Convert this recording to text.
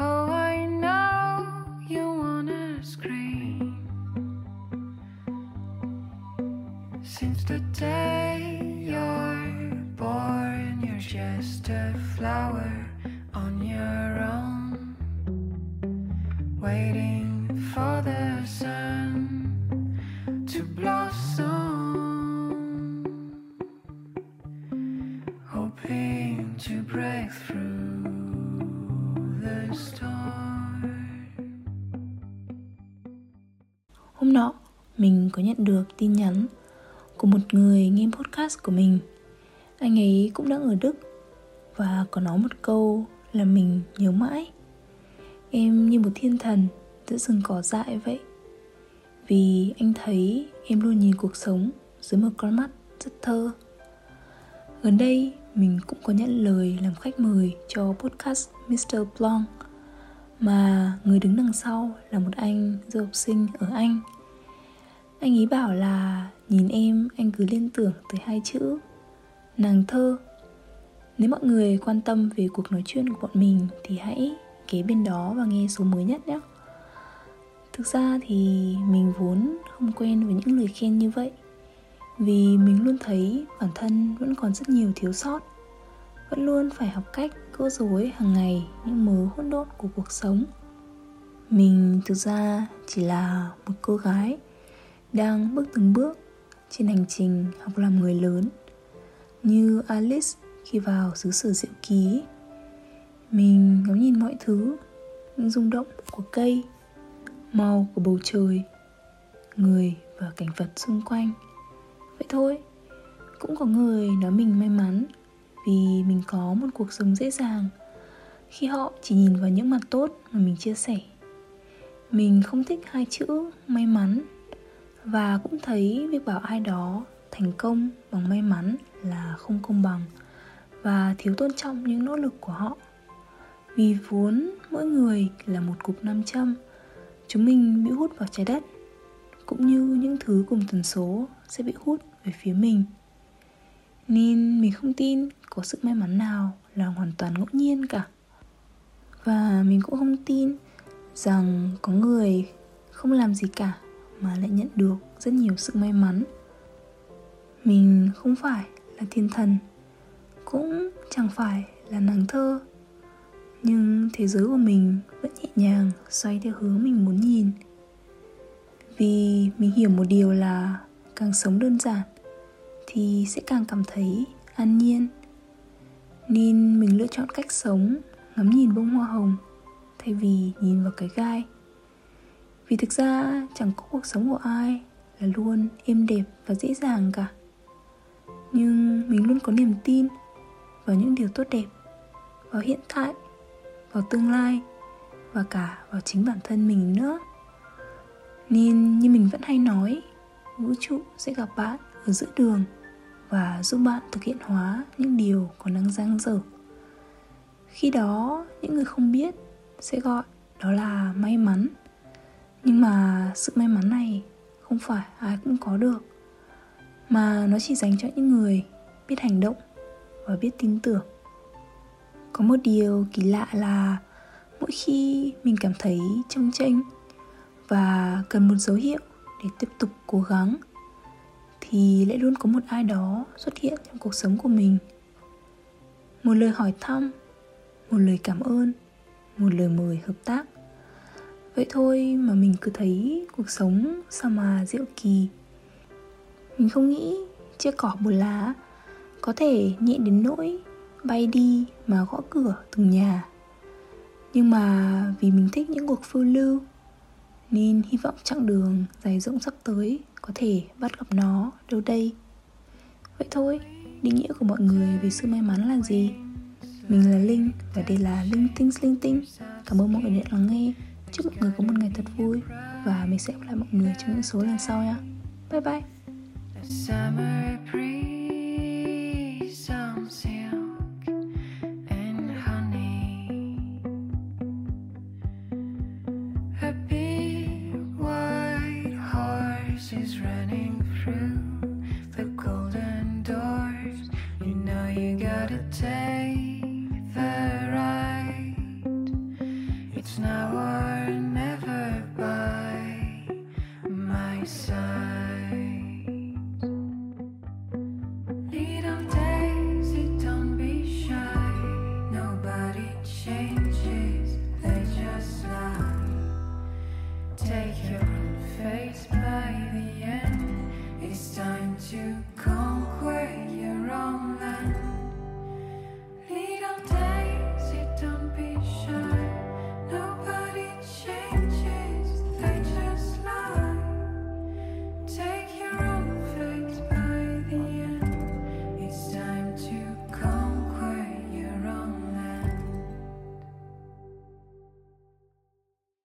Oh, I know you wanna scream. Since the day you're born You're just a flower on your own. Waiting for the sun to blossom Hôm nọ, mình có nhận được tin nhắn của một người nghe podcast của mình. Anh ấy cũng đang ở Đức và có nói một câu là mình nhớ mãi. Em như một thiên thần giữa rừng cỏ dại vậy. Vì anh thấy em luôn nhìn cuộc sống dưới một con mắt rất thơ. Gần đây mình cũng có nhận lời làm khách mời cho podcast Mr. Blanc mà người đứng đằng sau là một anh du học sinh ở Anh. Anh ấy bảo là, nhìn em, anh cứ liên tưởng tới hai chữ, nàng thơ. Nếu mọi người quan tâm về cuộc nói chuyện của bọn mình thì hãy kế bên đó và nghe số mới nhất nhé. Thực ra thì mình vốn không quen với những lời khen như vậy, vì mình luôn thấy bản thân vẫn còn rất nhiều thiếu sót vẫn luôn phải học cách gỡ rối hàng ngày những mớ hỗn độn của cuộc sống. Mình thực ra chỉ là một cô gái đang bước từng bước trên hành trình học làm người lớn. Như alice khi vào xứ sở diệu ký, mình ngắm nhìn mọi thứ, những rung động của cây màu của bầu trời, người và cảnh vật xung quanh. Vậy thôi, cũng có người nói mình may mắn vì mình có một cuộc sống dễ dàng. Khi họ chỉ nhìn vào những mặt tốt mà mình chia sẻ. Mình không thích hai chữ may mắn và cũng thấy việc bảo ai đó thành công bằng may mắn là không công bằng và thiếu tôn trọng những nỗ lực của họ. Vì vốn mỗi người là một cục nam châm, chúng mình bị hút vào trái đất, cũng như những thứ cùng tần số sẽ bị hút về phía mình nên mình không tin có sự may mắn nào là hoàn toàn ngẫu nhiên cả. Và mình cũng không tin rằng có người không làm gì cả mà lại nhận được rất nhiều sự may mắn. Mình không phải là thiên thần, cũng chẳng phải là nàng thơ. Nhưng thế giới của mình vẫn nhẹ nhàng xoay theo hướng mình muốn nhìn. Vì mình hiểu một điều là càng sống đơn giản thì sẽ càng cảm thấy an nhiên. Nên mình lựa chọn cách sống, ngắm nhìn bông hoa hồng, thay vì nhìn vào cái gai. Vì thực ra, chẳng có cuộc sống của ai là luôn êm đẹp và dễ dàng cả. Nhưng mình luôn có niềm tin vào những điều tốt đẹp, vào hiện tại, vào tương lai và cả vào chính bản thân mình nữa. Nên như mình vẫn hay nói, vũ trụ sẽ gặp bạn ở giữa đường và giúp bạn thực hiện hóa những điều còn đang dang dở. Khi đó, những người không biết sẽ gọi đó là may mắn. Nhưng mà sự may mắn này không phải ai cũng có được, mà nó chỉ dành cho những người biết hành động và biết tin tưởng. Có một điều kỳ lạ là mỗi khi mình cảm thấy trông tranh và cần một dấu hiệu để tiếp tục cố gắng thì lại luôn có một ai đó xuất hiện trong cuộc sống của mình. Một lời hỏi thăm, một lời cảm ơn, một lời mời hợp tác. Vậy thôi mà mình cứ thấy cuộc sống sao mà diệu kỳ. Mình không nghĩ chia cỏ một lá có thể nhẹ đến nỗi bay đi mà gõ cửa từng nhà. Nhưng mà vì mình thích những cuộc phiêu lưu, nên hy vọng chặng đường dài rộng sắp tới có thể bắt gặp nó đâu đây. Vậy thôi định nghĩa của mọi người về sự may mắn là gì? Mình là Linh và đây là Linh Tinh Linh Tinh. Cảm ơn mọi người đã lắng nghe. Chúc mọi người có một ngày thật vui Và mình sẽ gặp lại mọi người trong những số lần sau nha. Bye bye. It's now or never by my side.